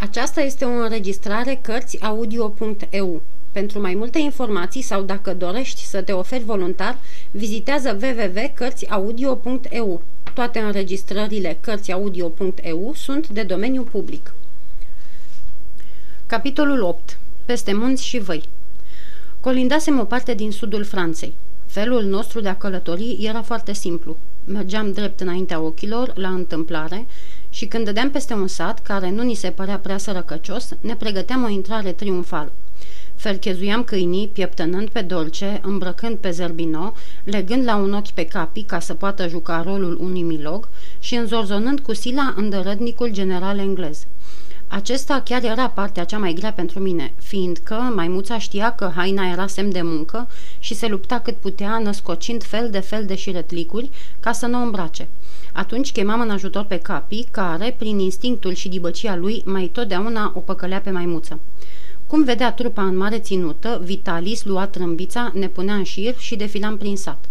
Aceasta este o înregistrare Cărțiaudio.eu. Pentru mai multe informații sau dacă dorești să te oferi voluntar, vizitează www.cărțiaudio.eu. Toate înregistrările Cărțiaudio.eu sunt de domeniu public. Capitolul 8. Peste munți și văi Colindasem o parte din sudul Franței. Felul nostru de a călători era foarte simplu. Mergeam drept înaintea ochilor, la întâmplare, și când dădeam peste un sat, care nu ni se părea prea sărăcăcios, ne pregăteam o intrare triumfală. Ferchezuiam câinii, pieptănând pe dolce, îmbrăcând pe zerbino, legând la un ochi pe capi ca să poată juca rolul unui milog și înzorzonând cu sila îndărădnicul general englez. Acesta chiar era partea cea mai grea pentru mine, fiindcă maimuța știa că haina era semn de muncă și se lupta cât putea, născocind fel de fel de șiretlicuri ca să nu o îmbrace. Atunci chemam în ajutor pe Capi, care, prin instinctul și dibăcia lui, mai totdeauna o păcălea pe maimuță. Cum vedea trupa în mare ținută, Vitalis lua trâmbița, ne punea în șir și defilam prin sat.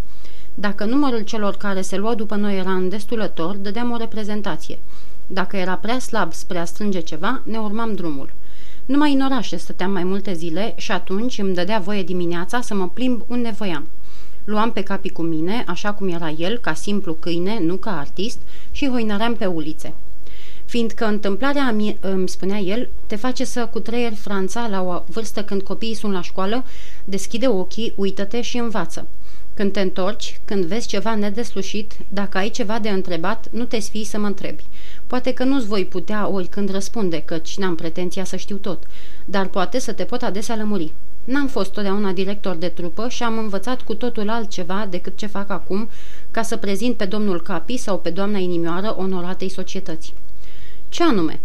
Dacă numărul celor care se luau după noi era îndestulător, dădeam o reprezentație. Dacă era prea slab spre a strânge ceva, ne urmam drumul. Numai în orașe stăteam mai multe zile și atunci îmi dădea voie dimineața să mă plimb unde voiam. Luam pe capi cu mine, așa cum era el, ca simplu câine, nu ca artist, și hoinăream pe ulițe. Fiindcă întâmplarea mie, îmi spunea el, te face să cutreieri Franța la o vârstă când copiii sunt la școală, deschide ochii, uită-te și învață. Când te întorci, când vezi ceva nedeslușit, dacă ai ceva de întrebat, nu te sfii să mă întrebi. Poate că nu-ți voi putea oricând răspunde, căci n-am pretenția să știu tot, dar poate să te pot adesea lămuri. N-am fost totdeauna director de trupă și am învățat cu totul altceva decât ce fac acum ca să prezint pe domnul Capi sau pe doamna inimioară onoratei societăți. Ce anume?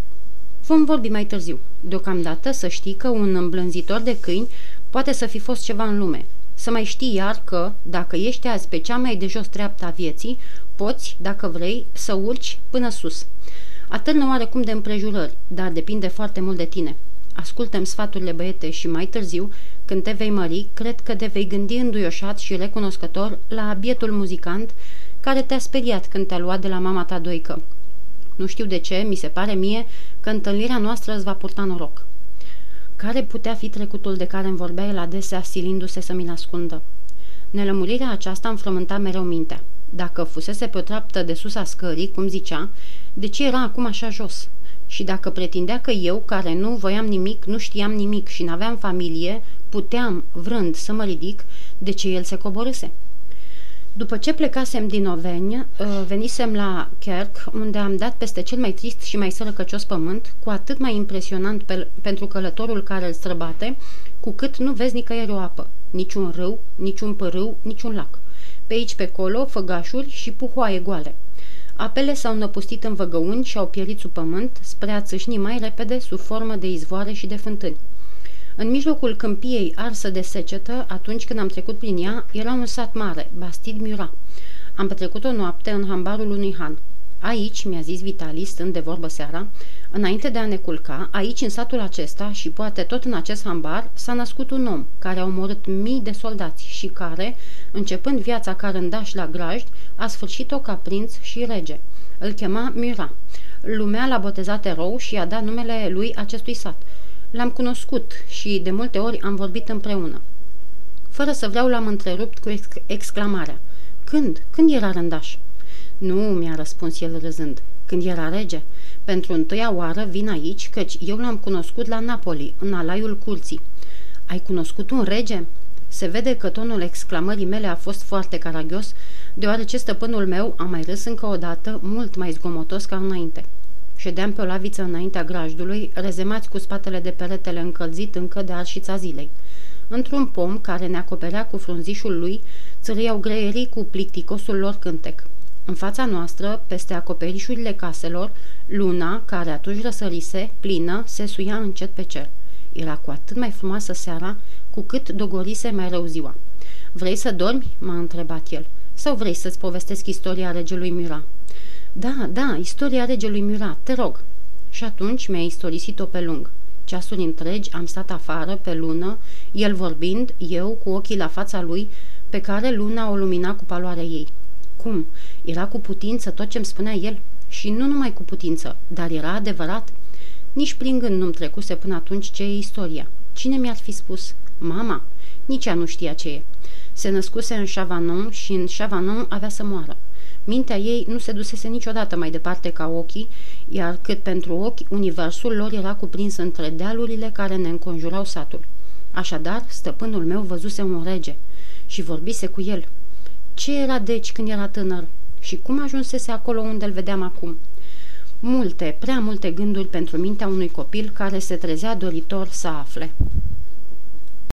Vom vorbi mai târziu. Deocamdată să știi că un îmblânzitor de câini poate să fi fost ceva în lume. Să mai știi iar că, dacă ești azi pe cea mai de jos treaptă a vieții, poți, dacă vrei, să urci până sus. Atârnă oarecum de împrejurări, dar depinde foarte mult de tine. Ascultăm sfaturile băiete și mai târziu, când te vei mări, cred că te vei gândi înduioșat și recunoscător la bietul muzicant care te-a speriat când te-a luat de la mama ta doică. Nu știu de ce, mi se pare mie că întâlnirea noastră îți va purta noroc. Care putea fi trecutul de care îmi vorbea el adesea, silindu-se să mi-l ascundă? Nelămurirea aceasta îmi frământa mereu mintea. Dacă fusese pe o treaptă de sus a scării, cum zicea, de ce era acum așa jos? Și dacă pretindea că eu, care nu voiam nimic, nu știam nimic și n-aveam familie, puteam, vrând, să mă ridic, de ce el se coborâse? După ce plecasem din Oveni, uh, venisem la Kerk, unde am dat peste cel mai trist și mai sărăcăcios pământ, cu atât mai impresionant pe, pentru călătorul care îl străbate, cu cât nu vezi nicăieri o apă, niciun râu, niciun părâu, niciun lac. Pe aici, pe colo, făgașuri și puhoaie goale. Apele s-au năpustit în văgăuni și au pierit sub pământ spre a țâșni mai repede sub formă de izvoare și de fântâni. În mijlocul câmpiei arsă de secetă, atunci când am trecut prin ea, era un sat mare, Bastid Mura. Am petrecut o noapte în hambarul unui han. Aici, mi-a zis Vitalis, stând de vorbă seara, înainte de a ne culca, aici, în satul acesta și poate tot în acest hambar, s-a născut un om care a omorât mii de soldați și care, începând viața ca rândaș la grajd, a sfârșit-o ca prinț și rege. Îl chema Mura. Lumea l-a botezat erou și i-a dat numele lui acestui sat. L-am cunoscut și de multe ori am vorbit împreună. Fără să vreau l-am întrerupt cu ex- exclamarea. Când? Când era rândaș? Nu, mi-a răspuns el râzând. Când era rege? Pentru întâia oară vin aici, căci eu l-am cunoscut la Napoli, în alaiul curții. Ai cunoscut un rege? Se vede că tonul exclamării mele a fost foarte caragios, deoarece stăpânul meu a mai râs încă o dată, mult mai zgomotos ca înainte. Ședeam pe o laviță înaintea grajdului, rezemați cu spatele de peretele încălzit încă de arșița zilei. Într-un pom care ne acoperea cu frunzișul lui, țâriau greierii cu plicticosul lor cântec. În fața noastră, peste acoperișurile caselor, luna, care atunci răsărise, plină, se suia încet pe cer. Era cu atât mai frumoasă seara, cu cât dogorise mai rău ziua. Vrei să dormi?" m-a întrebat el. Sau vrei să-ți povestesc istoria regelui Mira?" Da, da, istoria regelui Mira, te rog." Și atunci mi-a istorisit-o pe lung. Ceasuri întregi am stat afară, pe lună, el vorbind, eu cu ochii la fața lui, pe care luna o lumina cu paloarea ei. Cum? Era cu putință tot ce-mi spunea el? Și nu numai cu putință, dar era adevărat? Nici prin gând nu-mi trecuse până atunci ce e istoria. Cine mi-ar fi spus? Mama? Nici ea nu știa ce e. Se născuse în Chavanon și în Chavanon avea să moară. Mintea ei nu se dusese niciodată mai departe ca ochii, iar cât pentru ochi, universul lor era cuprins între dealurile care ne înconjurau satul. Așadar, stăpânul meu văzuse un rege și vorbise cu el. Ce era deci când era tânăr și cum ajunsese acolo unde îl vedeam acum? Multe, prea multe gânduri pentru mintea unui copil care se trezea doritor să afle.